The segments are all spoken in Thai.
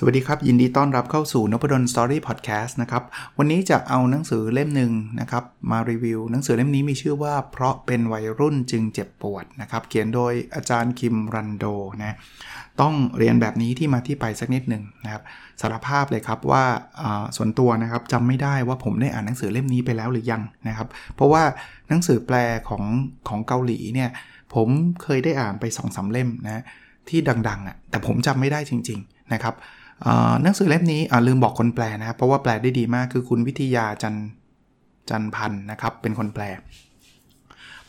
สวัสดีครับ ยินดีต้อนรับเข้าสู่นพดลสตอรี่พอดแคสต์นะครับ วันนี้จะเอาหนังสือเล่มหนึ่งนะครับ มารีวิว หนังสือเล่มนี้มีชื่อว่า เพราะเป็นวัยรุ่นจึงเจ็บปวดนะครับ เขียนโดยอาจารย์คิมรันโดนะต้องเรียนแบบนี้ที่มาที่ไปสักนิดหนึ่งนะครับสารภาพเลยครับว่าส่วนตัวนะครับจำไม่ได้ว่าผมได้อ่านหนังสือเล่มนี้ไปแล้วหรือยังนะครับ เพราะว่าหนังสือแปลของของเกาหลีเนี่ยผมเคยได้อ่านไป2อสเล่มนะที่ดังๆอะแต่ผมจำไม่ได้จริง ๆนะครับ หนังสือเล่มนี้ลืมบอกคนแปลนะครับ เพราะว่าแปลได้ดีมากคือคุณวิทยาจันจันพันธ์นะครับ เป็นคนแปล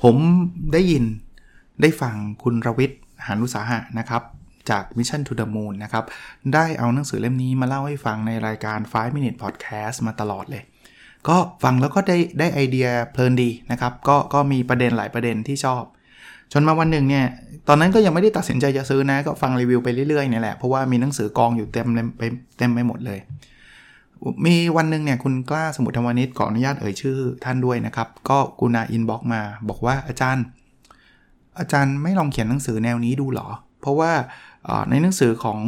ผมได้ยินได้ฟังคุณรวิทย์หานุสาหะนะครับ จาก Mission to the Moon นะครับ ได้เอาหนังสือเล่มนี้มาเล่าให้ฟังในรายการ 5 Minute Podcast มาตลอดเลย ก็ฟังแล้วก็ได้ได้ไอเดียเพลินดีนะครับ ก็ก็มีประเด็นหลายประเด็นที่ชอบ จนมาวันหนึ่งเนี่ย ตอนนั้นก็ยังไม่ได้ตัดสินใจจะซื้อนะ ก็ฟังรีวิวไปเรื่อยๆเนี่ยแหละ เพราะว่ามีหนังสือกองอยู่เต็มไปเต็มไปหมดเลย มีวันหนึ่งเนี่ยคุณกล้าสมุทรวานิชขออนุญาตเอ่ยชื่อท่านด้วยนะครับ ก็กุณาอินบ็อกมา บอกว่าอาจารย์ อาจารย์ไม่ลองเขียนหนังสือแนวนี้ดูหรอ เพราะว่าในหนังสือของ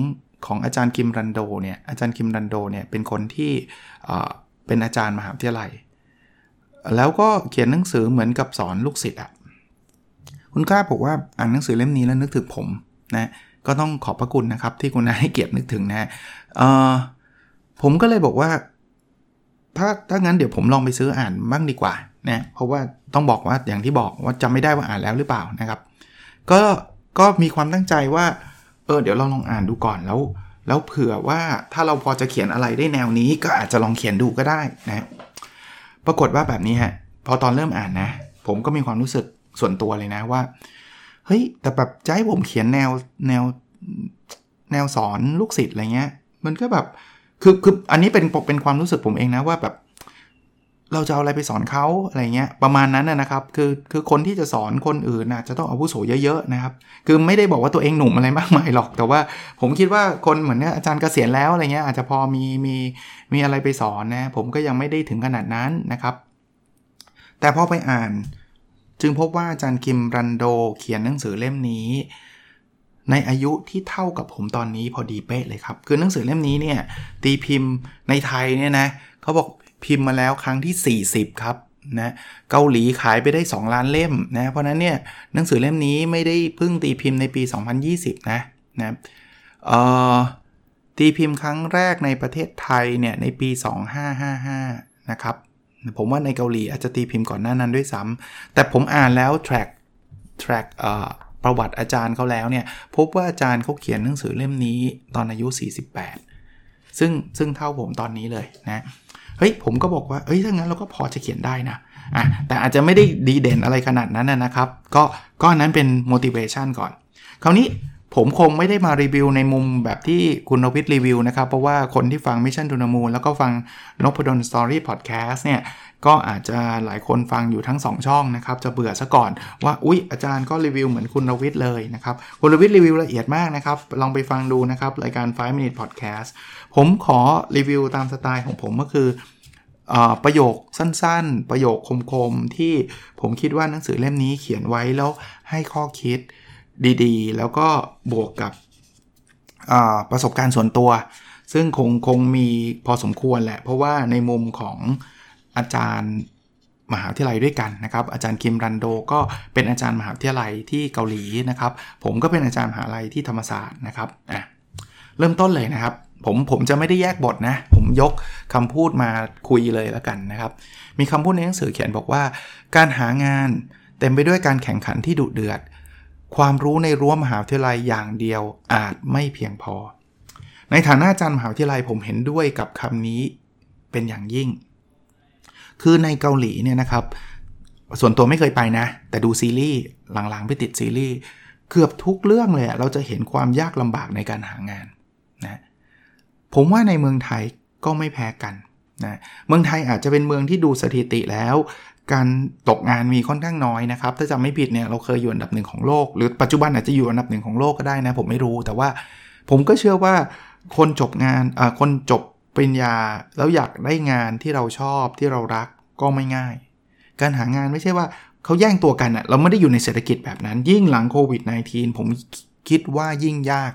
ของอาจารย์คิมรันโดเนี่ย อาจารย์คิมรันโดเนี่ยเป็นคนที่เป็นอาจารย์มหาวิทยาลัย แล้วก็เขียนหนังสือเหมือนกับสอนลูกศิษย์อะ คุณกล้าบอกว่าอ่านหนังสือเล่มนี้แล้วนึกถึงผมนะก็ต้องขอบพระคุณนะครับ ที่คุณนาให้เกียรตินึกถึงนะผมก็เลยบอกว่า ถ้าถ้างั้นเดี๋ยวผมลองไปซื้ออ่านบ้างดีกว่านะเพราะว่าต้องบอกว่าอย่างที่บอกว่าจำไม่ได้ว่าอ่านแล้วหรือเปล่านะครับ ก็ก็มีความตั้งใจว่า เออเดี๋ยวเราลองอ่านดูก่อนแล้ว แล้วเผื่อว่าถ้าเราพอจะเขียนอะไรได้แนวนี้ ก็อาจจะลองเขียนดูก็ได้นะ ปรากฏว่าแบบนี้ฮะพอตอนเริ่มอ่านนะ ผมก็มีความรู้สึก ส่วนตัวเลยนะว่า เฮ้ย แต่แบบจะให้ผมเขียนแนวแนวแนวสอนลูกศิษย์อะไรเงี้ย มันก็แบบคือคืออันนี้เป็นเป็นความรู้สึกผมเองนะว่าแบบ เราจะเอาอะไรไปสอนเขาอะไรเงี้ยประมาณนั้นนะครับ คือคือคนที่จะสอนคนอื่นนะจะต้องอาวุโสเยอะๆนะครับ คือไม่ได้บอกว่าตัวเองหนุ่มอะไรมากมายหรอก แต่ว่าผมคิดว่าคนเหมือนเนี่ยอาจารย์เกษียณแล้วอะไรเงี้ยอาจจะพอมีมีมีอะไรไปสอนนะ ผมก็ยังไม่ได้ถึงขนาดนั้นนะครับ แต่พอไปอ่าน จึงพบว่าอาจารย์คิมรันโดเขียนหนังสือเล่มนี้ ในอายุที่เท่ากับผมตอนนี้พอดีเป๊ะเลยครับ คือหนังสือเล่มนี้เนี่ยตีพิมพ์ในไทยเนี่ยนะเขาบอกพิมพ์มาแล้วครั้งที่ 40 ครับนะเกาหลีขายไปได้ 2 ล้านเล่มนะเพราะนั้นเนี่ยหนังสือเล่มนี้ไม่ได้เพิ่งตีพิมพ์ในปี 2020 นะนะตีพิมพ์ครั้งแรกในประเทศไทยเนี่ยในปี 2555 นะครับ ผมว่าในเกาหลีอาจจะตีพิมพ์ก่อนหน้านั้นด้วยซ้ำแต่ผมอ่านแล้ว track track ประวัติอาจารย์เขาแล้วเนี่ย พบว่าอาจารย์เขาเขียนหนังสือเล่มนี้ตอนอายุ 48 ซึ่งซึ่งเท่าผมตอนนี้เลยนะเฮ้ยผมก็บอกว่าเอ้ยถ้างั้นเราก็พอจะเขียนได้นะอะแต่อาจจะไม่ได้ดีเด่นอะไรขนาดนั้นนะครับ ก็ก็นั้นเป็น motivation ก่อน คราวนี้ ผมคงไม่ได้มารีวิวในมุมแบบที่คุณนวิทรีวิวนะครับ เพราะว่าคนที่ฟัง Mission to the Moon แล้วก็ฟังนพดล Story Podcast เนี่ย ก็อาจจะหลายคนฟังอยู่ทั้ง 2 ช่องนะครับ จะเบื่อซะก่อนว่า อุ๊ย อาจารย์ก็รีวิวเหมือนคุณนวิทเลยนะครับ คุณนวิทรีวิวละเอียดมากนะครับ ลองไปฟังดูนะครับ รายการ 5 minute podcast ผมขอรีวิวตามสไตล์ของผมก็คืออประโยคสั้นๆ ประโยคคมๆ ที่ผมคิดว่าหนังสือเล่มนี้เขียนไว้แล้วให้ข้อคิด ดีๆ แล้วก็บวกกับประสบการณ์ส่วนตัว ซึ่งคงคงมีพอสมควรแหละ เพราะว่าในมุมของอาจารย์มหาวิทยาลัยด้วยกันนะครับ อาจารย์คิมรันโดก็เป็นอาจารย์มหาวิทยาลัยที่เกาหลีนะครับ ผมก็เป็นอาจารย์มหาลัยที่ธรรมศาสตร์นะครับอะเริ่มต้นเลยนะครับ ผมผมจะไม่ได้แยกบทนะ ผมยกคำพูดมาคุยเลยแล้วกันนะครับ มีคำพูดในหนังสือเขียนบอกว่า การหางานเต็มไปด้วยการแข่งขันที่ดุเดือด ความรู้ในรั้วมหาวิทยาลัยอย่างเดียวอาจไม่เพียงพอ ในฐานะอาจารย์มหาวิทยาลัยผมเห็นด้วยกับคำนี้เป็นอย่างยิ่ง คือในเกาหลีเนี่ยนะครับ ส่วนตัวไม่เคยไปนะ แต่ดูซีรีส์หลังๆไปติดซีรีส์เกือบทุกเรื่องเลยเราจะเห็นความยากลำบากในการหางานนะผมว่าในเมืองไทยก็ไม่แพ้กันนะเมืองไทยอาจจะเป็นเมืองที่ดูสถิติแล้ว การตกงานมีค่อนข้างน้อยนะครับ ถ้าจำไม่ผิดเนี่ยเราเคยอยู่อันดับหนึ่งของโลก หรือปัจจุบันอาจจะอยู่อันดับหนึ่งของโลกก็ได้นะ ผมไม่รู้ แต่ว่าผมก็เชื่อว่าคนจบงานอ่าคนจบปริญญาแล้วอยากได้งานที่เราชอบที่เรารักก็ไม่ง่าย การหางานไม่ใช่ว่าเขาแย่งตัวกันอะเราไม่ได้อยู่ในเศรษฐกิจแบบนั้น ยิ่งหลังโควิด -19 ผมคิดว่ายิ่งยาก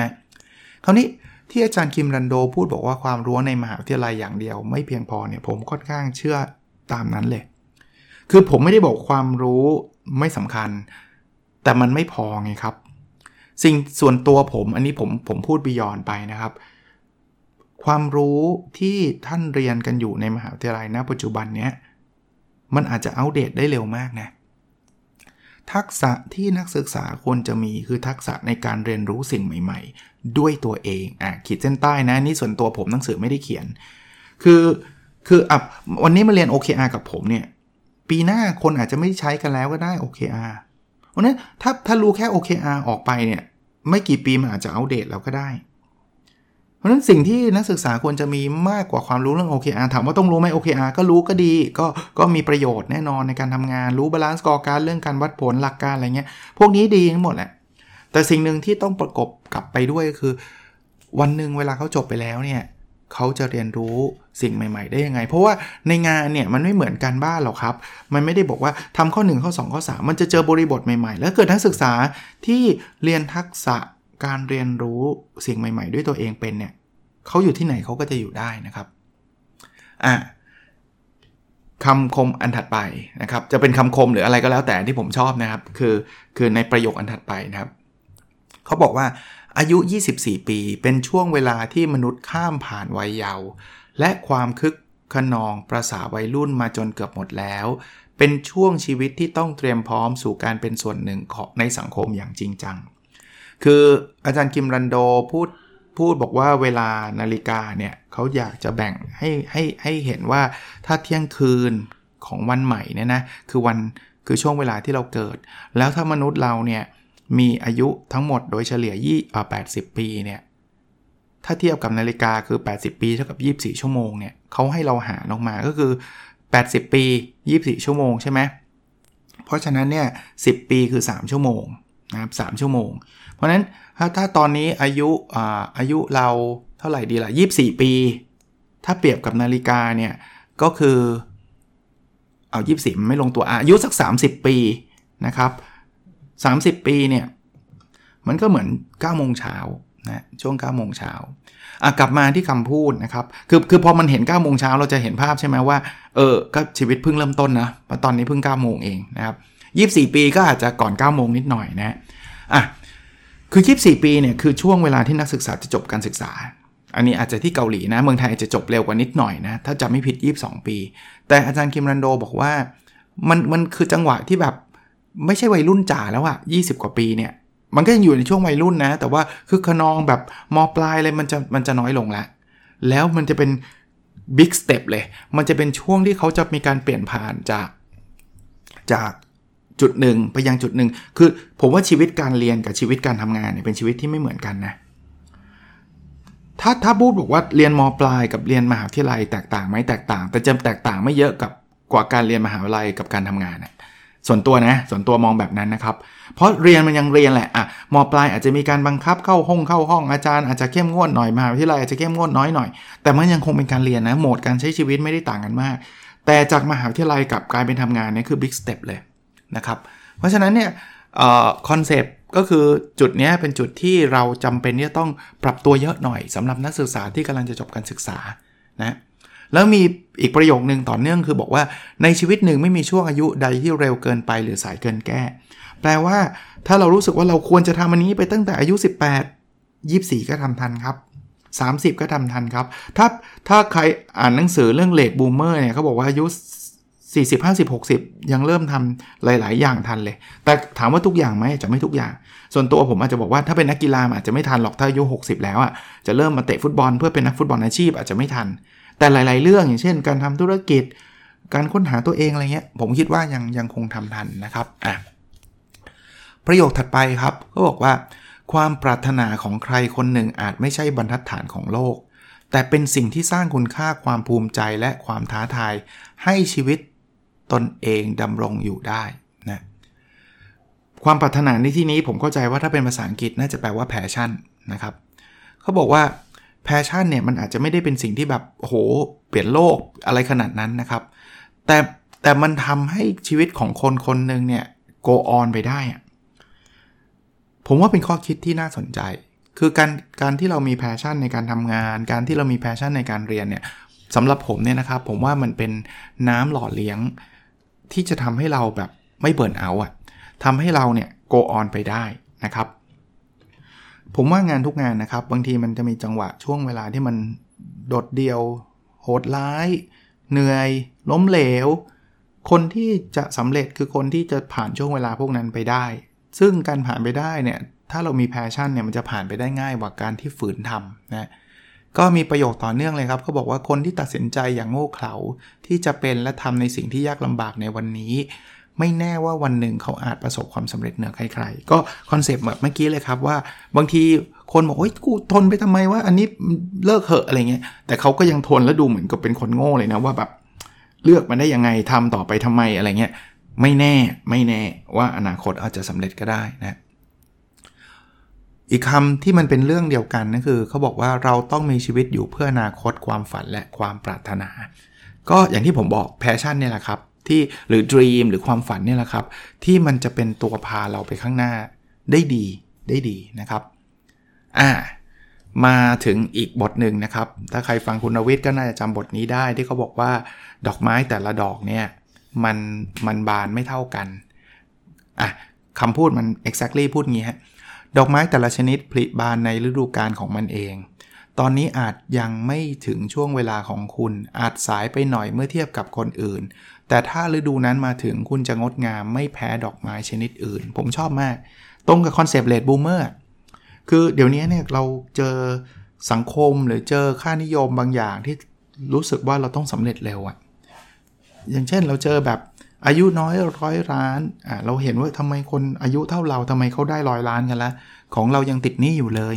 นะคราวนี้ที่อาจารย์คิมรันโดพูดบอกว่าความรู้ในมหาวิทยาลัยอย่างเดียว ไม่เพียงพอเนี่ยผมค่อนข้างเชื่อตามนั้นเลย คือผมไม่ได้บอกความรู้ไม่สำคัญ แต่มันไม่พอไงครับ สิ่งส่วนตัวผมอันนี้ผมผมพูดบียอนไปนะครับ ความรู้ที่ท่านเรียนกันอยู่ในมหาวิทยาลัยณปัจจุบันเนี้ยมันอาจจะอัปเดตได้เร็วมากนะทักษะที่นักศึกษาควรจะมีคือทักษะในการเรียนรู้สิ่งใหม่ ๆ ด้วยตัวเองอะขีดเส้นใต้นะนี่ส่วนตัวผมหนังสือไม่ได้เขียน คือคืออะวันนี้มาเรียน OKR กับผมเนี่ย ปีหน้าคนอาจจะไม่ใช้กันแล้วก็ได้ OKR เพราะนั้นถ้าถ้ารู้แค่ OKR ออกไปเนี่ยไม่กี่ปีมันอาจจะอัปเดตแล้วก็ได้ เพราะฉะนั้นสิ่งที่นักศึกษาควรจะมีมากกว่าความรู้เรื่อง OKR ถามว่าต้องรู้ไหม OKR ก็รู้ก็ดี ก็ก็มีประโยชน์แน่นอนในการทำงาน รู้ balance กอการเรื่องการวัดผลหลักการอะไรเงี้ย พวกนี้ดีทั้งหมดแหละ แต่สิ่งหนึ่งที่ต้องประกบกลับไปด้วยก็คือ วันหนึ่งเวลาเขาจบไปแล้วเนี่ย เขาจะเรียนรู้สิ่งใหม่ ๆ ได้ยังไง เพราะว่าในงานเนี่ยมันไม่เหมือนการบ้านหรอกครับ มันไม่ได้บอกว่าทำข้อ 1 ข้อ 2 ข้อ 3 มันจะเจอบริบทใหม่ๆ แล้วเกิดนักศึกษาที่เรียนทักษะการเรียนรู้สิ่งใหม่ ๆ ด้วยตัวเองเป็นเนี่ยเขาอยู่ที่ไหนเขาก็จะอยู่ได้นะครับอะคำคมอันถัดไปนะครับจะเป็นคำคมหรืออะไรก็แล้วแต่ที่ผมชอบนะครับ คือคือในประโยคอันถัดไปนะครับเขาบอกว่า อายุ 24 ปี เป็นช่วงเวลาที่มนุษย์ข้ามผ่านวัยเยาว์และความคึกขนองประสาวัยรุ่นมาจนเกือบหมดแล้ว เป็นช่วงชีวิตที่ต้องเตรียมพร้อมสู่การเป็นส่วนหนึ่งของในสังคมอย่างจริงจัง คืออาจารย์กิมรันโดพูดพูดบอกว่าเวลานาฬิกาเนี่ยเขาอยากจะแบ่งให้ให้ให้เห็นว่าถ้าเที่ยงคืนของวันใหม่เนี่ยนะคือวันคือช่วงเวลาที่เราเกิด แล้วถ้ามนุษย์เราเนี่ย มีอายุทั้งหมดโดยเฉลี่ยยี่อ่าแปปีเนี่ยถ้าเทียบกับนาฬิกาคือ 80 ปีเท่ากับ 24 ชั่วโมงเนี่ยเขาให้เราหารออกมาก็คือ 80 ปี 24 ชั่วโมงใช่ไหมเพราะฉะนั้นเนี่ย 10 ปีคือ 3 ชั่วโมงนะครับ3ชั่วโมง เพราะฉะนั้นถ้าถ้าตอนนี้อายุอ่าอายุเราเท่าไหร่ดีล่ะ 24 ปี ถ้าเปรียบกับนาฬิกาเนี่ยก็คือเอา 24 มันไม่ลงตัวอายุสัก 30 ปีนะครับ 30 ปีเนี่ยมันก็เหมือน9โมงเช้านะช่วง9โมงเช้าอะกลับมาที่คำพูดนะครับคือคือพอมันเห็น9โมงเช้าเราจะเห็นภาพใช่ไหมว่าเออก็ชีวิตเพิ่งเริ่มต้นนะตอนนี้เพิ่ง9โมงเองนะครับ24 ปีก็อาจจะก่อน9โมงนิดหน่อยนะอะคือ24ปีเนี่ยคือช่วงเวลาที่นักศึกษาจะจบการศึกษา อันนี้อาจจะที่เกาหลีนะเมืองไทยอาจจะจบเร็วกว่านิดหน่อยนะถ้าจะไม่ผิด 22 ปี แต่อาจารย์คิมรันโดบอกว่ามันมันคือจังหวะที่แบบ ไม่ใช่วัยรุ่นจ๋าแล้วอะ20 กว่าปีเนี่ยมันก็ยังอยู่ในช่วงวัยรุ่นนะ แต่ว่าคือขนองแบบมปลายเลยมันจะมันจะน้อยลงแล้วแล้วมันจะเป็น big step เลย มันจะเป็นช่วงที่เขาจะมีการเปลี่ยนผ่านจากจากจุดหนึ่งไปยังจุดหนึ่ง คือผมว่าชีวิตการเรียนกับชีวิตการทำงานเนี่ยเป็นชีวิตที่ไม่เหมือนกันนะ ถ้าถ้าพูดบอกว่าเรียนมปลายกับเรียนมหาวิทยาลัยแตกต่างไหมแตกต่าง แต่จะแตกต่างไม่เยอะกับกว่าการเรียนมหาวิทยาลัยกับการทำงานนะ ส่วนตัวนะ ส่วนตัวมองแบบนั้นนะครับ เพราะเรียนมันยังเรียนแหละอะมปลายอาจจะมีการบังคับเข้าห้องเข้าห้องอาจารย์อาจจะเข้มงวดหน่อยมหาวิทยาลัยอาจจะเข้มงวดน้อยหน่อย แต่มันยังคงเป็นการเรียนนะ โหมดการใช้ชีวิตไม่ได้ต่างกันมาก แต่จากมหาวิทยาลัยกับการเป็นทำงานนี่คือ big step เลยนะครับ เพราะฉะนั้นเนี่ย concept ก็คือจุดนี้เป็นจุดที่เราจำเป็นที่จะต้องปรับตัวเยอะหน่อยสำหรับนักศึกษาที่กำลังจะจบการศึกษานะ แล้วมีอีกประโยคนึงต่อเนื่องคือบอกว่าในชีวิตหนึ่งไม่มีช่วงอายุใดที่เร็วเกินไปหรือสายเกินแก้ แปลว่าถ้าเรารู้สึกว่าเราควรจะทำอันนี้ไปตั้งแต่อายุ 18 24 ก็ทำทันครับ 30 ก็ทำทันครับ ถ้าถ้าใครอ่านหนังสือเรื่อง Late Bloomer เนี่ยเขาบอกว่าอายุ40 50 60 ยังเริ่มทำหลาย ๆ อย่างทันเลย แต่ถามว่าทุกอย่างไหมจะไม่ทุกอย่าง ส่วนตัวผมอาจจะบอกว่าถ้าเป็นนักกีฬาอาจจะไม่ทันหรอกถ้าอายุ 60 แล้วอะจะเริ่มมาเตะฟุตบอลเพื่อเป็นนักฟุตบอลอาชีพอาจจะไม่ทัน แต่หลาย ๆ เรื่องอย่างเช่น การทำธุรกิจ การค้นหาตัวเองอะไรเงี้ย ผมคิดว่ายังยังคงทำทันนะครับอะประโยคถัดไปครับก็บอกว่า ความปรารถนาของใครคนหนึ่งอาจไม่ใช่บรรทัดฐานของโลก แต่เป็นสิ่งที่สร้างคุณค่าความภูมิใจและความท้าทาย ให้ชีวิตตนเองดำรงอยู่ได้นะความปรารถนาในที่นี้ผมเข้าใจว่าถ้าเป็นภาษาอังกฤษน่าจะแปลว่าแพชชั่นนะครับเขาบอกว่า passion เนี่ยมันอาจจะไม่ได้เป็นสิ่งที่แบบโหเปลี่ยนโลกอะไรขนาดนั้นนะครับ แต่แต่มันทำให้ชีวิตของคนคนหนึ่งเนี่ย go on ไปได้ ผมว่าเป็นข้อคิดที่น่าสนใจ คือการการที่เรามี passion ในการทำงาน การที่เรามี passion ในการเรียนเนี่ยสำหรับผมเนี่ยนะครับ ผมว่ามันเป็นน้ำหล่อเลี้ยง ที่จะทำให้เราแบบไม่ burn out อะทำให้เราเนี่ย go on ไปได้นะครับ ผมว่างานทุกงานนะครับ บางทีมันจะมีจังหวะช่วงเวลาที่มันโดดเดี่ยว โหดร้าย เหนื่อย ล้มเหลว คนที่จะสำเร็จคือคนที่จะผ่านช่วงเวลาพวกนั้นไปได้ ซึ่งการผ่านไปได้เนี่ย ถ้าเรามี passion เนี่ยมันจะผ่านไปได้ง่ายกว่าการที่ฝืนทำนะก็มีประโยคต่อเนื่องเลยครับเขาบอกว่าคนที่ตัดสินใจอย่างโง่เขลาที่จะเป็นและทำในสิ่งที่ยากลำบากในวันนี้ ไม่แน่ว่าวันหนึ่งเขาอาจประสบความสำเร็จเหนือใครๆ ก็ concept แบบเมื่อกี้เลยครับว่าบางทีคนบอกโอ้ยกูทนไปทำไมว่าอันนี้เลิกเหอะอะไรเงี้ยแต่เขาก็ยังทนแล้วดูเหมือนกับเป็นคนโง่เลยนะว่าแบบเลือกมันได้ยังไงทำต่อไปทำไมอะไรเงี้ยไม่แน่ไม่แน่ว่าอนาคตอาจจะสำเร็จก็ได้นะอีกคำที่มันเป็นเรื่องเดียวกันนั่นคือเขาบอกว่าเราต้องมีชีวิตอยู่เพื่ออนาคตความฝันและความปรารถนา ก็อย่างที่ผมบอกแพชชั่นเนี่ยแหละครับ ที่หรือ dream หรือความฝันเนี่ยแหละครับ ที่มันจะเป็นตัวพาเราไปข้างหน้าได้ดีได้ดีนะครับอ่ามาถึงอีกบทหนึ่งนะครับ ถ้าใครฟังคุณวิทย์ก็น่าจะจำบทนี้ได้ที่เขาบอกว่าดอกไม้แต่ละดอกเนี่ยมันมันบานไม่เท่ากันอะคำพูดมัน exactly พูดงี้ฮะดอกไม้แต่ละชนิดผลิบานในฤดูกาลของมันเอง ตอนนี้อาจยังไม่ถึงช่วงเวลาของคุณ อาจสายไปหน่อยเมื่อเทียบกับคนอื่น แต่ถ้าฤดูนั้นมาถึงคุณจะงดงามไม่แพ้ดอกไม้ชนิดอื่น ผมชอบมาก ตรงกับ concept Late Bloomer คือเดี๋ยวนี้เนี่ยเราเจอสังคมหรือเจอค่านิยมบางอย่างที่รู้สึกว่าเราต้องสำเร็จเร็วอะอย่างเช่นเราเจอแบบอายุน้อยร้อยล้านอ่าเราเห็นว่าทำไมคนอายุเท่าเราทำไมเขาได้ร้อยล้านกันละของเรายังติดหนี้อยู่เลย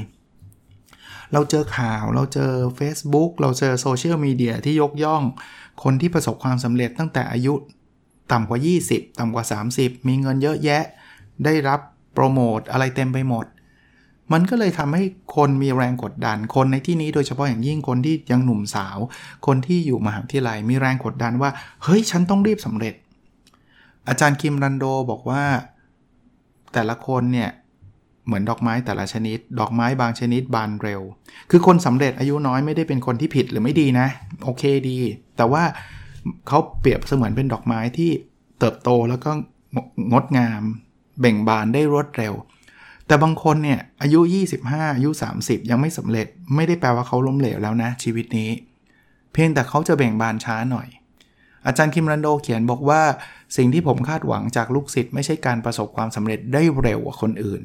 เราเจอข่าว เราเจอ Facebook เราเจอโซเชียลมีเดียที่ยกย่อง คนที่ประสบความสำเร็จตั้งแต่อายุต่ำกว่า 20 ต่ำกว่า 30 มีเงินเยอะแยะ ได้รับโปรโมทอะไรเต็มไปหมด มันก็เลยทำให้คนมีแรงกดดัน คนในที่นี้โดยเฉพาะอย่างยิ่งคนที่ยังหนุ่มสาว คนที่อยู่มหาวิทยาลัยมีแรงกดดันว่า เฮ้ย ฉันต้องรีบสำเร็จ อาจารย์คิมรันโดบอกว่า แต่ละคนเนี่ย เหมือนดอกไม้แต่ละชนิด ดอกไม้บางชนิดบานเร็ว คือคนสำเร็จอายุน้อยไม่ได้เป็นคนที่ผิดหรือไม่ดีนะ โอเคดี แต่ว่าเขาเปรียบเสมือนเป็นดอกไม้ที่เติบโตแล้วก็งดงาม เบ่งบานได้รวดเร็ว แต่บางคนเนี่ยอายุ 25 อายุ 30 ยังไม่สำเร็จ ไม่ได้แปลว่าเขาล้มเหลวแล้วนะ ชีวิตนี้ เพียงแต่เขาจะเบ่งบานช้าหน่อย อาจารย์คิมรันโดเขียนบอกว่าสิ่งที่ผมคาดหวังจากลูกศิษย์ไม่ใช่การประสบความสำเร็จได้เร็วกว่าคนอื่น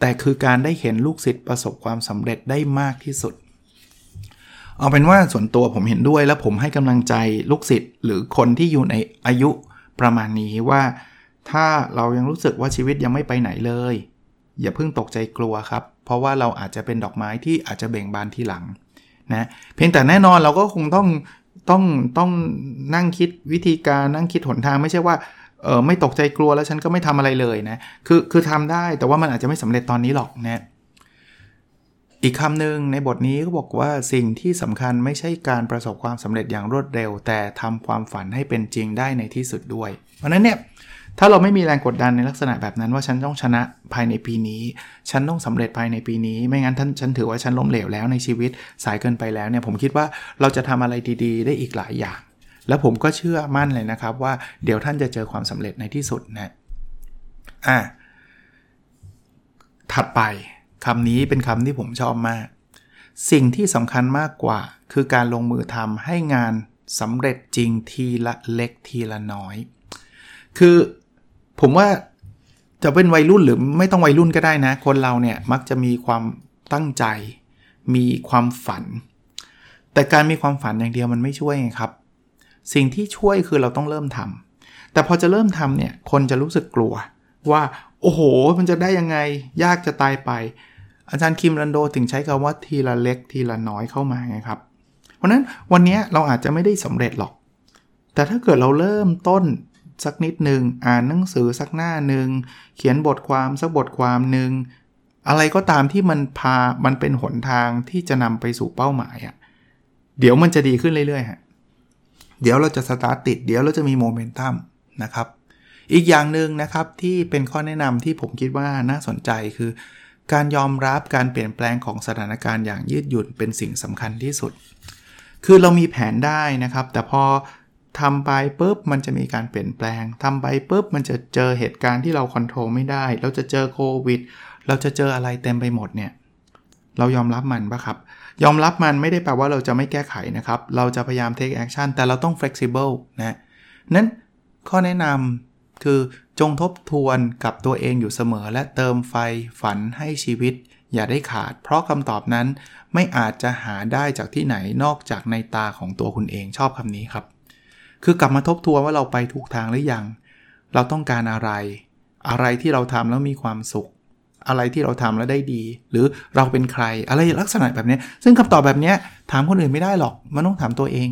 แต่คือการได้เห็นลูกศิษย์ประสบความสำเร็จได้มากที่สุด เอาเป็นว่าส่วนตัวผมเห็นด้วยและผมให้กำลังใจลูกศิษย์หรือคนที่อยู่ในอายุประมาณนี้ว่า ถ้าเรายังรู้สึกว่าชีวิตยังไม่ไปไหนเลย อย่าเพิ่งตกใจกลัวครับ เพราะว่าเราอาจจะเป็นดอกไม้ที่อาจจะเบ่งบานทีหลังนะเพียงแต่แน่นอนเราก็คงต้องต้องต้องนั่งคิดวิธีการนั่งคิดหนทางไม่ใช่ว่า เออไม่ตกใจกลัวแล้วฉันก็ไม่ทำอะไรเลยนะ คือคือทำได้แต่ว่ามันอาจจะไม่สำเร็จตอนนี้หรอกนะ อีกคำหนึ่งในบทนี้ก็บอกว่าสิ่งที่สำคัญไม่ใช่การประสบความสำเร็จอย่างรวดเร็ว แต่ทำความฝันให้เป็นจริงได้ในที่สุดด้วย เพราะนั้นเนี่ยถ้าเราไม่มีแรงกดดันในลักษณะแบบนั้นว่าฉันต้องชนะภายในปีนี้ ฉันต้องสำเร็จภายในปีนี้ ไม่งั้นท่านฉันถือว่าฉันล้มเหลวแล้วในชีวิตสายเกินไปแล้วเนี่ยผมคิดว่าเราจะทำอะไรดีๆ ได้อีกหลายอย่าง แล้วผมก็เชื่อมั่นเลยนะครับว่าเดี๋ยวท่านจะเจอความสำเร็จในที่สุดนะอะถัดไปคำนี้เป็นคำที่ผมชอบมาก สิ่งที่สำคัญมากกว่า คือการลงมือทำให้งานสำเร็จจริงทีละเล็กทีละน้อย คือผมว่าจะเป็นวัยรุ่นหรือไม่ต้องวัยรุ่นก็ได้นะ คนเราเนี่ยมักจะมีความตั้งใจ มีความฝัน แต่การมีความฝันอย่างเดียวมันไม่ช่วยไงครับ สิ่งที่ช่วยคือเราต้องเริ่มทำแต่พอจะเริ่มทำเนี่ยคนจะรู้สึกกลัว ว่าโอ้โห มันจะได้ยังไงยากจะตายไป อาจารย์คิมรันโดถึงใช้คำว่าทีละเล็กทีละน้อยเข้ามาไงครับ เพราะนั้นวันนี้เราอาจจะไม่ได้สำเร็จหรอก แต่ถ้าเกิดเราเริ่มต้นสักนิดหนึ่งอ่านหนังสือสักหน้าหนึ่งเขียนบทความสักบทความหนึ่งอะไรก็ตามที่มันพามันเป็นหนทางที่จะนำไปสู่เป้าหมายอะ่ะเดี๋ยวมันจะดีขึ้นเรื่อยๆฮะ เดี๋ยวเราจะสตาร์ตติด เดี๋ยวเราจะมีโมเมนตัมนะครับ อีกอย่างหนึ่งนะครับที่เป็นข้อแนะนำที่ผมคิดว่าน่าสนใจคือ การยอมรับการเปลี่ยนแปลงของสถานการณ์อย่างยืดหยุ่นเป็นสิ่งสำคัญที่สุด คือเรามีแผนได้นะครับ แต่พอทำไปปุ๊บมันจะมีการเปลี่ยนแปลงทำไปปุ๊บมันจะเจอเหตุการณ์ที่เราควบคุมไม่ได้ เราจะเจอโควิด เราจะเจออะไรเต็มไปหมดเนี่ย เรายอมรับมันปะครับ ยอมรับมันไม่ได้แปลว่าเราจะไม่แก้ไขนะครับ เราจะพยายาม take action แต่เราต้อง flexible นะนั้นข้อแนะนำคือจงทบทวนกับตัวเองอยู่เสมอ และเติมไฟฝันให้ชีวิต อย่าได้ขาด เพราะคำตอบนั้นไม่อาจจะหาได้จากที่ไหนนอกจากในตาของตัวคุณเองชอบคำนี้ครับ คือกลับมาทบทวนว่าเราไปถูกทางหรือยัง เราต้องการอะไร อะไรที่เราทำแล้วมีความสุข อะไรที่เราทำแล้วได้ดี หรือเราเป็นใครอะไรลักษณะแบบนี้ ซึ่งคำตอบแบบนี้ถามคนอื่นไม่ได้หรอก มันต้องถามตัวเอง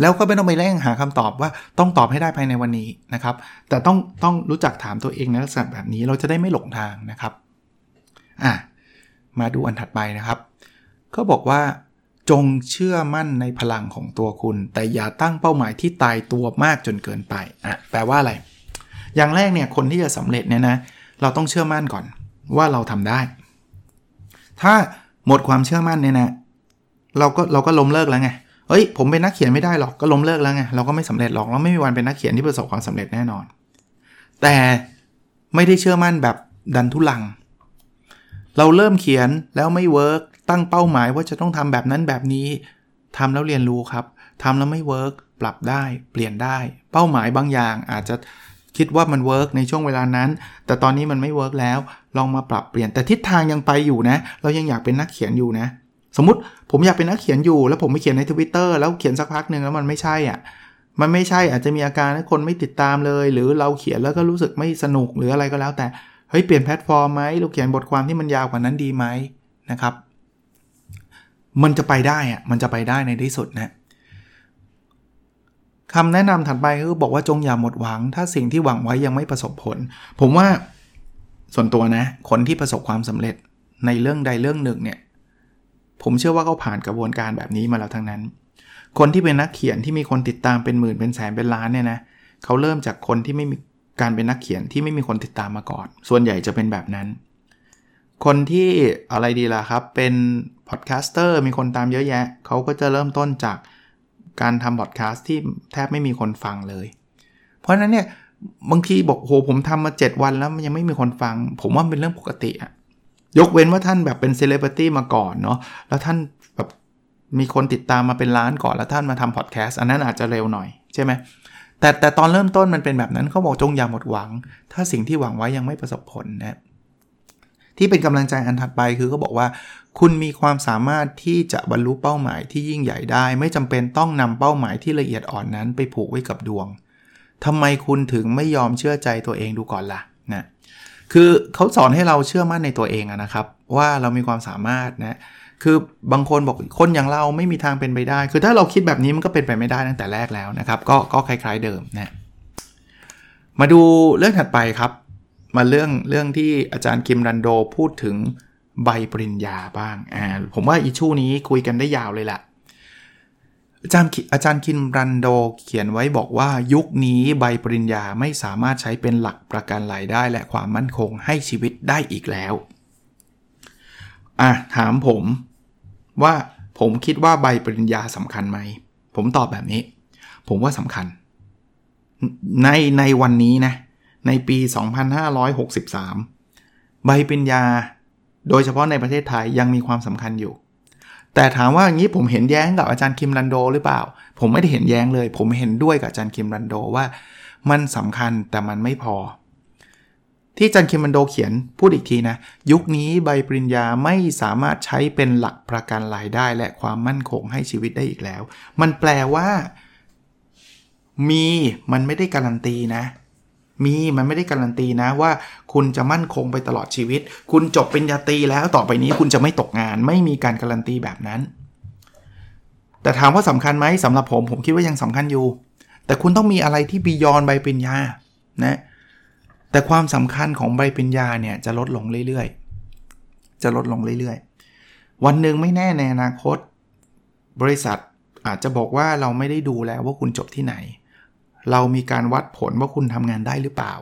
แล้วก็ไม่ต้องไปแร่งหาคำตอบว่าต้องตอบให้ได้ภายในวันนี้นะครับ แต่ต้องต้องรู้จักถามตัวเองในลักษณะแบบนี้เราจะได้ไม่หลงทางนะครับอะมาดูอันถัดไปนะครับ ก็บอกว่าจงเชื่อมั่นในพลังของตัวคุณ แต่อย่าตั้งเป้าหมายที่ตายตัวมากจนเกินไปอะแปลว่าอะไร อย่างแรกเนี่ยคนที่จะสำเร็จเนี่ยนะเราต้องเชื่อมั่นก่อน ว่าเราทำได้ ถ้าหมดความเชื่อมั่นเนี่ยนะ เราก็เราก็ล้มเลิกแล้วไงเอ้ย ผมเป็นนักเขียนไม่ได้หรอกก็ล้มเลิกแล้วไงเราก็ไม่สำเร็จหรอกเราไม่มีวันเป็นนักเขียนที่ประสบความสำเร็จแน่นอน แต่ไม่ได้เชื่อมั่นแบบดันทุรัง เราเริ่มเขียนแล้วไม่ work ตั้งเป้าหมายว่าจะต้องทำแบบนั้นแบบนี้ทำแล้วเรียนรู้ครับทำแล้วไม่ work ปรับได้เปลี่ยนได้ เป้าหมายบางอย่างอาจจะ คิดว่ามัน work ในช่วงเวลานั้น แต่ตอนนี้มันไม่ work แล้ว ลองมาปรับเปลี่ยนแต่ทิศทางยังไปอยู่นะ เรายังอยากเป็นนักเขียนอยู่นะ สมมติผมอยากเป็นนักเขียนอยู่ แล้วผมไปเขียนในทวิตเตอร์แล้วเขียนสักพักหนึ่งแล้วมันไม่ใช่อะมันไม่ใช่อาจจะมีอาการคนไม่ติดตามเลย หรือเราเขียนแล้วก็รู้สึกไม่สนุกหรืออะไรก็แล้ว แต่เฮ้ยเปลี่ยนแพลตฟอร์มไหมเราเขียนบทความที่มันยาวกว่านั้นดีไหมนะครับ มันจะไปได้อะมันจะไปได้ในที่สุดนะ คำแนะนำถัดไปคือบอกว่าจงอย่าหมดหวัง ถ้าสิ่งที่หวังไว้ยังไม่ประสบผล ผมว่าส่วนตัวนะ คนที่ประสบความสำเร็จในเรื่องใดเรื่องหนึ่งเนี่ย ผมเชื่อว่าเขาผ่านกระบวนการแบบนี้มาแล้วทั้งนั้น คนที่เป็นนักเขียนที่มีคนติดตามเป็นหมื่นเป็นแสนเป็นล้านเนี่ยนะเขาเริ่มจากคนที่ไม่มีการเป็นนักเขียนที่ไม่มีคนติดตามมาก่อน ส่วนใหญ่จะเป็นแบบนั้น คนที่อะไรดีล่ะครับ เป็น podcaster มีคนตามเยอะแยะ เขาก็จะเริ่มต้นจาก การทำพอดแคสต์ที่แทบไม่มีคนฟังเลย เพราะนั้นเนี่ยบางทีบอกโหผมทำมา 7 วันแล้วมันยังไม่มีคนฟัง ผมว่าเป็นเรื่องปกติอะยกเว้นว่าท่านแบบเป็นเซเลบริตี้มาก่อนเนาะแล้วท่านแบบมีคนติดตามมาเป็นล้านก่อนแล้วท่านมาทำพอดแคสต์อันนั้นอาจจะเร็วหน่อยใช่ไหมแต่แต่ตอนเริ่มต้นมันเป็นแบบนั้นเขาบอกจงอย่าหมดหวัง ถ้าสิ่งที่หวังไว้ยังไม่ประสบผลนะ ที่เป็นกำลังใจอันถัดไปคือเขาบอกว่า คุณมีความสามารถที่จะบรรลุเป้าหมายที่ยิ่งใหญ่ได้ ไม่จำเป็นต้องนำเป้าหมายที่ละเอียดอ่อนนั้นไปผูกไว้กับดวงทำไมคุณถึงไม่ยอมเชื่อใจตัวเองดูก่อนละ่ะนะคือเขาสอนให้เราเชื่อมั่นในตัวเองนะครับ ว่าเรามีความสามารถนะคือบางคนบอกคนอย่างเราไม่มีทางเป็นไปได้ คือถ้าเราคิดแบบนี้มันก็เป็นไปไม่ได้ตั้งแต่แรกแล้วนะครับ ก็ก็คล้าย ๆเดิมนะมาดูเรื่องถัดไปครับ มาเรื่องเรื่องที่อาจารย์คิมรันโดพูดถึงใบปริญญาบ้างอ่าผมว่าอิชูนี้คุยกันได้ยาวเลยแหละอาจารย์อาจารย์คินรันโดเขียนไว้บอกว่ายุคนี้ใบปริญญาไม่สามารถใช้เป็นหลักประกันรายได้ และความมั่นคงให้ชีวิตได้อีกแล้วอะถามผมว่าผมคิดว่าใบปริญญาสำคัญไหม ผมตอบแบบนี้ ผมว่าสำคัญ ในในวันนี้นะ ในปี 2563 ใบปริญญา โดยเฉพาะในประเทศไทยยังมีความสำคัญอยู่ แต่ถามว่าอย่างนี้ผมเห็นแย้งกับอาจารย์คิมรันโดหรือเปล่า ผมไม่ได้เห็นแย้งเลย ผมเห็นด้วยกับอาจารย์คิมรันโดว่ามันสำคัญแต่มันไม่พอ ที่อาจารย์คิมรันโดเขียนพูดอีกทีนะ ยุคนี้ใบปริญญาไม่สามารถใช้เป็นหลักประกันรายได้ และความมั่นคงให้ชีวิตได้อีกแล้ว มันแปลว่ามีมันไม่ได้การันตีนะ มีมันไม่ได้การันตีนะว่าคุณจะมั่นคงไปตลอดชีวิต คุณจบเป็นญาตรีแล้วต่อไปนี้คุณจะไม่ตกงาน ไม่มีการการันตีแบบนั้น แต่ถามว่าสำคัญไหมสำหรับผมผมคิดว่ายังสำคัญอยู่ แต่คุณต้องมีอะไรที่บียอนใบปริญญานะแต่ความสำคัญของใบปริญญาเนี่ยจะลดลงเรื่อยจะลดลงเรื่อยๆ วันหนึ่งไม่แน่ในอนาคต บริษัทอาจจะบอกว่าเราไม่ได้ดูแล้วว่าคุณจบที่ไหน เรามีการวัดผลว่าคุณทำงานได้หรือเปล่า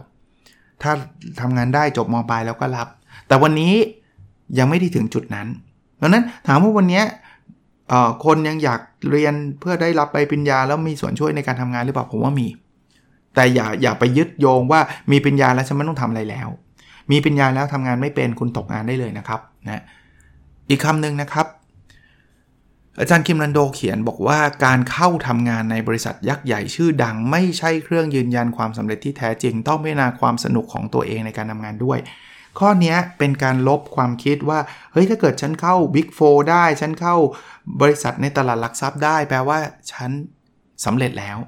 ถ้าทำงานได้จบมปลายแล้วก็รับ แต่วันนี้ยังไม่ได้ถึงจุดนั้นดังนั้นถามว่าวันนี้คนยังอยากเรียนเพื่อได้รับใบปริญญา แล้วมีส่วนช่วยในการทำงานหรือเปล่าผมว่ามี แต่อย่าอย่าไปยึดโยงว่ามีปริญญาแล้วฉันไม่ต้องทำอะไรแล้ว มีปริญญาแล้วทำงานไม่เป็นคุณตกงานได้เลยนะครับนะอีกคำหนึ่งนะครับ อาจารย์คิมรันโดเขียนบอกว่าการเข้าทำงานในบริษัทยักษ์ใหญ่ชื่อดัง ไม่ใช่เครื่องยืนยันความสำเร็จที่แท้จริง ต้องพิจารณาความสนุกของตัวเองในการทำงานด้วย ข้อนี้เป็นการลบความคิดว่า เฮ้ยถ้าเกิดฉันเข้า Big 4ได้ ฉันเข้าบริษัทในตลาดหลักทรัพย์ได้ แปลว่าฉันสำเร็จแล้ว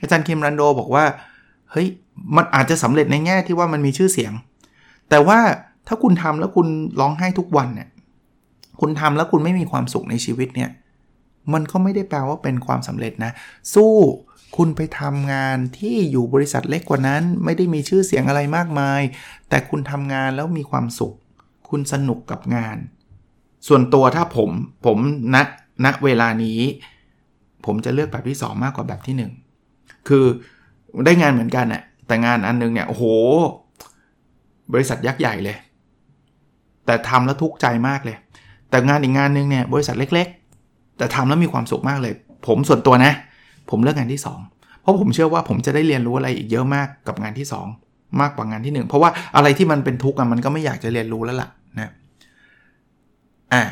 อาจารย์คิมรันโดบอกว่าเฮ้ยมันอาจจะสำเร็จในแง่ที่ว่ามันมีชื่อเสียง แต่ว่าถ้าคุณทำแล้วคุณร้องไห้ทุกวันเนี่ยคุณทำแล้วคุณไม่มีความสุขในชีวิตเนี่ย มันก็ไม่ได้แปลว่าเป็นความสำเร็จนะ สู้คุณไปทำงานที่อยู่บริษัทเล็กกว่านั้น ไม่ได้มีชื่อเสียงอะไรมากมาย แต่คุณทำงานแล้วมีความสุข คุณสนุกกับงาน ส่วนตัวถ้าผมผมณณเวลานี้ ผมจะเลือกแบบที่ 2 มากกว่าแบบที่ 1 คือได้งานเหมือนกันน่ะแต่งานอันนึงเนี่ยโอ้โห บริษัทยักษ์ใหญ่เลย แต่ทำแล้วทุกข์ใจมากเลย แต่งานอีกงานนึงเนี่ยบริษัทเล็ก แต่ทำแล้วมีความสุขมากเลย ผมส่วนตัวนะ ผมเลือกงานที่ 2 เพราะผมเชื่อว่าผมจะได้เรียนรู้อะไรอีกเยอะมากกับงานที่ 2 มากกว่างานที่ 1 เพราะว่าอะไรที่มันเป็นทุกข์มันก็ไม่อยากจะเรียนรู้แล้วล่ะนะอะ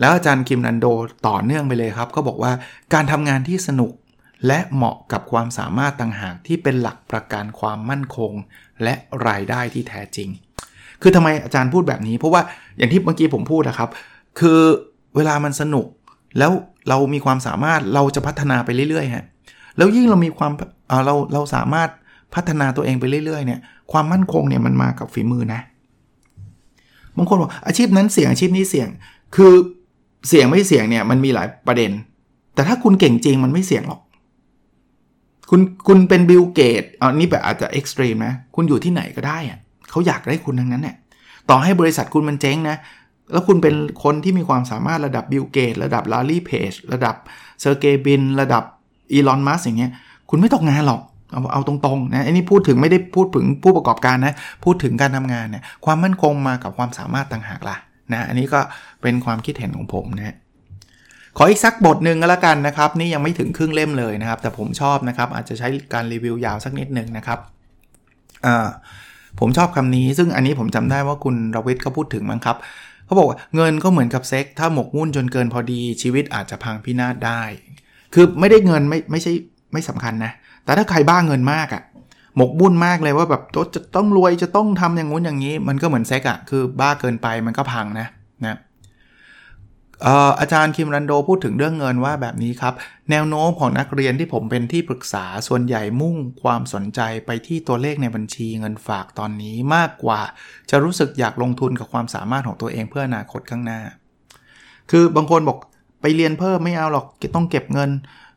แล้วอาจารย์คิมนันโดต่อเนื่องไปเลยครับ ก็บอกว่าการทำงานที่สนุกและเหมาะกับความสามารถต่างหากที่เป็นหลักประกันความมั่นคง และรายได้ที่แท้จริง คือทำไมอาจารย์พูดแบบนี้ เพราะว่าอย่างที่เมื่อกี้ผมพูดนะครับ คือเวลามันสนุก แล้วเรามีความสามารถเราจะพัฒนาไปเรื่อยๆฮะแล้วยิ่งเรามีความเราเราสามารถพัฒนาตัวเองไปเรื่อยๆเนี่ยความมั่นคงเนี่ยมันมากับฝีมือนะบางคนบอกอาชีพนั้นเสี่ยงอาชีพนี้เสี่ยง คือเสี่ยงไม่เสี่ยงเนี่ยมันมีหลายประเด็น แต่ถ้าคุณเก่งจริงมันไม่เสี่ยงหรอก คุณคุณเป็น Bill Gates อันนี้แบบอาจจะ extreme นะ คุณอยู่ที่ไหนก็ได้อะเขาอยากได้คุณทั้งนั้นเนี่ยต่อให้บริษัทคุณมันเจ๊งนะ แล้วคุณเป็นคนที่มีความสามารถระดับ Bill Gates ระดับ Larry Page ระดับ Sergey Brin ระดับ Elon Musk อย่างเงี้ยคุณไม่ตกงานหรอกเอาเอาตรงๆนะอันนี้พูดถึงไม่ได้พูดถึงผู้ประกอบการนะ พูดถึงการทำงานเนี่ยความมั่นคงมากับความสามารถต่างหากล่ะนะอันนี้ก็เป็นความคิดเห็นของผมนะขออีกสักบทหนึ่งก็แล้วกันนะครับ นี่ยังไม่ถึงครึ่งเล่มเลยนะครับ แต่ผมชอบนะครับ อาจจะใช้การรีวิวยาวสักนิดหนึ่งนะครับผมชอบคำนี้ ซึ่งอันนี้ผมจำได้ว่าคุณรวิทย์เขาพูดถึงมั้งครับ เขาบอกว่าเงินก็เหมือนกับเซ็กถ้าหมกมุ่นจนเกินพอดีชีวิตอาจจะพังพินาศได้ คือไม่ได้เงินไม่ไม่ใช่ไม่สำคัญนะ แต่ถ้าใครบ้าเงินมากอะ่ะหมกบุ่นมากเลยว่าแบบจะต้องรวยจะต้องทำอย่างงู้นอย่างนี้ มันก็เหมือนเซ็กอะ่ะคือบ้าเกินไปมันก็พังนะนะ อาจารย์คิมรันโดพูดถึงเรื่องเงินว่าแบบนี้ครับ แนวโน้มของนักเรียนที่ผมเป็นที่ปรึกษาส่วนใหญ่มุ่งความสนใจไปที่ตัวเลขในบัญชีเงินฝากตอนนี้มากกว่า จะรู้สึกอยากลงทุนกับความสามารถของตัวเองเพื่ออนาคตข้างหน้า คือบางคนบอกไปเรียนเพิ่มไม่เอาหรอกต้องเก็บเงิน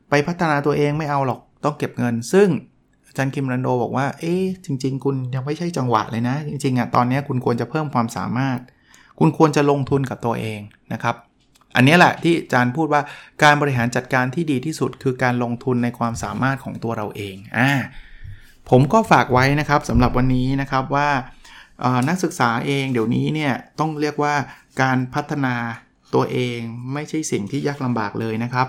ไปพัฒนาตัวเองไม่เอาหรอกต้องเก็บเงิน ซึ่งอาจารย์คิมรันโดบอกว่า เอ๊ะจริง ๆ คุณยังไม่ใช่จังหวะเลยนะ จริงๆอะตอนนี้คุณควรจะเพิ่มความสามารถ คุณควรจะลงทุนกับตัวเองนะครับ อันนี้แหละที่อาจารย์พูดว่าการบริหารจัดการที่ดีที่สุด คือการลงทุนในความสามารถของตัวเราเองอ่าผมก็ฝากไว้นะครับสำหรับวันนี้นะครับว่านักศึกษาเองเดี๋ยวนี้เนี่ยต้องเรียกว่าการพัฒนาตัวเองไม่ใช่สิ่งที่ยากลำบากเลยนะครับ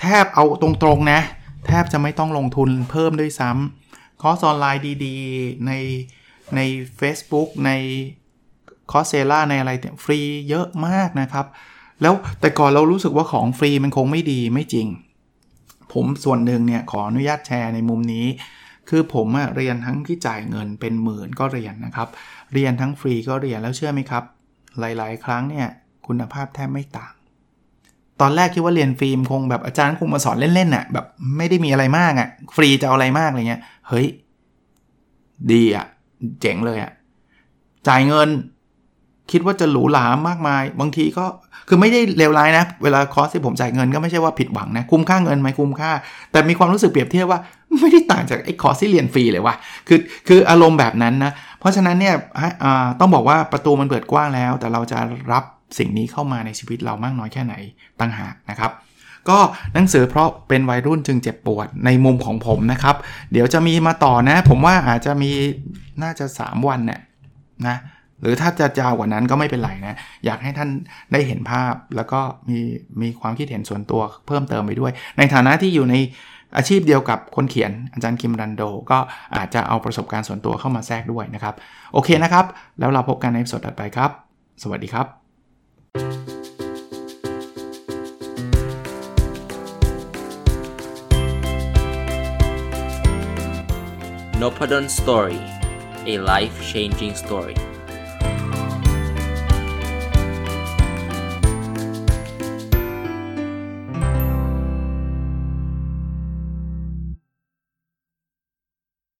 แทบเอาตรงๆนะ แทบจะไม่ต้องลงทุนเพิ่มด้วยซ้ำคอร์สออนไลน์ดีๆ ในใน Facebook ใน Coursera ในอะไรฟรีเยอะมากนะครับ แล้วแต่ก่อนเรารู้สึกว่าของฟรีมันคงไม่ดีไม่จริง ผมส่วนหนึ่งเนี่ยขออนุญาตแชร์ในมุมนี้ คือผมเรียนทั้งที่จ่ายเงินเป็นหมื่นก็เรียนนะครับ เรียนทั้งฟรีก็เรียนแล้วเชื่อไหมครับ หลาย ๆ ครั้งเนี่ยคุณภาพแทบไม่ต่าง ตอนแรกคิดว่าเรียนฟรีมคงแบบอาจารย์คงมาสอนเล่นๆน่ะแบบไม่ได้มีอะไรมากอะ่ะฟรีจะเอาอะไรมากอะไรเงี้ยเฮ้ยดีอะ่ะเจ๋งเลยอะ่ะจ่ายเงิน คิดว่าจะหรูหรามากมาย บางทีก็คือไม่ได้เลวร้ายนะ เวลาคอร์สที่ผมจ่ายเงินก็ไม่ใช่ว่าผิดหวังนะ คุ้มค่าเงินไหมคุ้มค่า แต่มีความรู้สึกเปรียบเทียบว่าไม่ได้ต่างจากไอ้คอร์สที่เรียนฟรีเลยว่ะคือคืออารมณ์แบบนั้นนะ เพราะฉะนั้นเนี่ยต้องบอกว่าประตูมันเปิดกว้างแล้ว แต่เราจะรับสิ่งนี้เข้ามาในชีวิตเรามากน้อยแค่ไหนตั้งหากนะครับก็หนังสือเพราะเป็นวัยรุ่นจึงเจ็บปวดในมุมของผมนะครับ เดี๋ยวจะมีมาต่อนะ ผมว่าอาจจะมีน่าจะ 3 วันเนี่ยนะ หรือถ้าจะยาวกว่านั้นก็ไม่เป็นไรนะ อยากให้ท่านได้เห็นภาพแล้วก็มีมีความคิดเห็นส่วนตัวเพิ่มเติมไปด้วย ในฐานะที่อยู่ในอาชีพเดียวกับคนเขียนอาจารย์คิมรันโด ก็อาจจะเอาประสบการณ์ส่วนตัวเข้ามาแทรกด้วยนะครับ โอเคนะครับ แล้วเราพบกันในสดถัดไปครับ สวัสดีครับ n o p a d o n Story a life changing story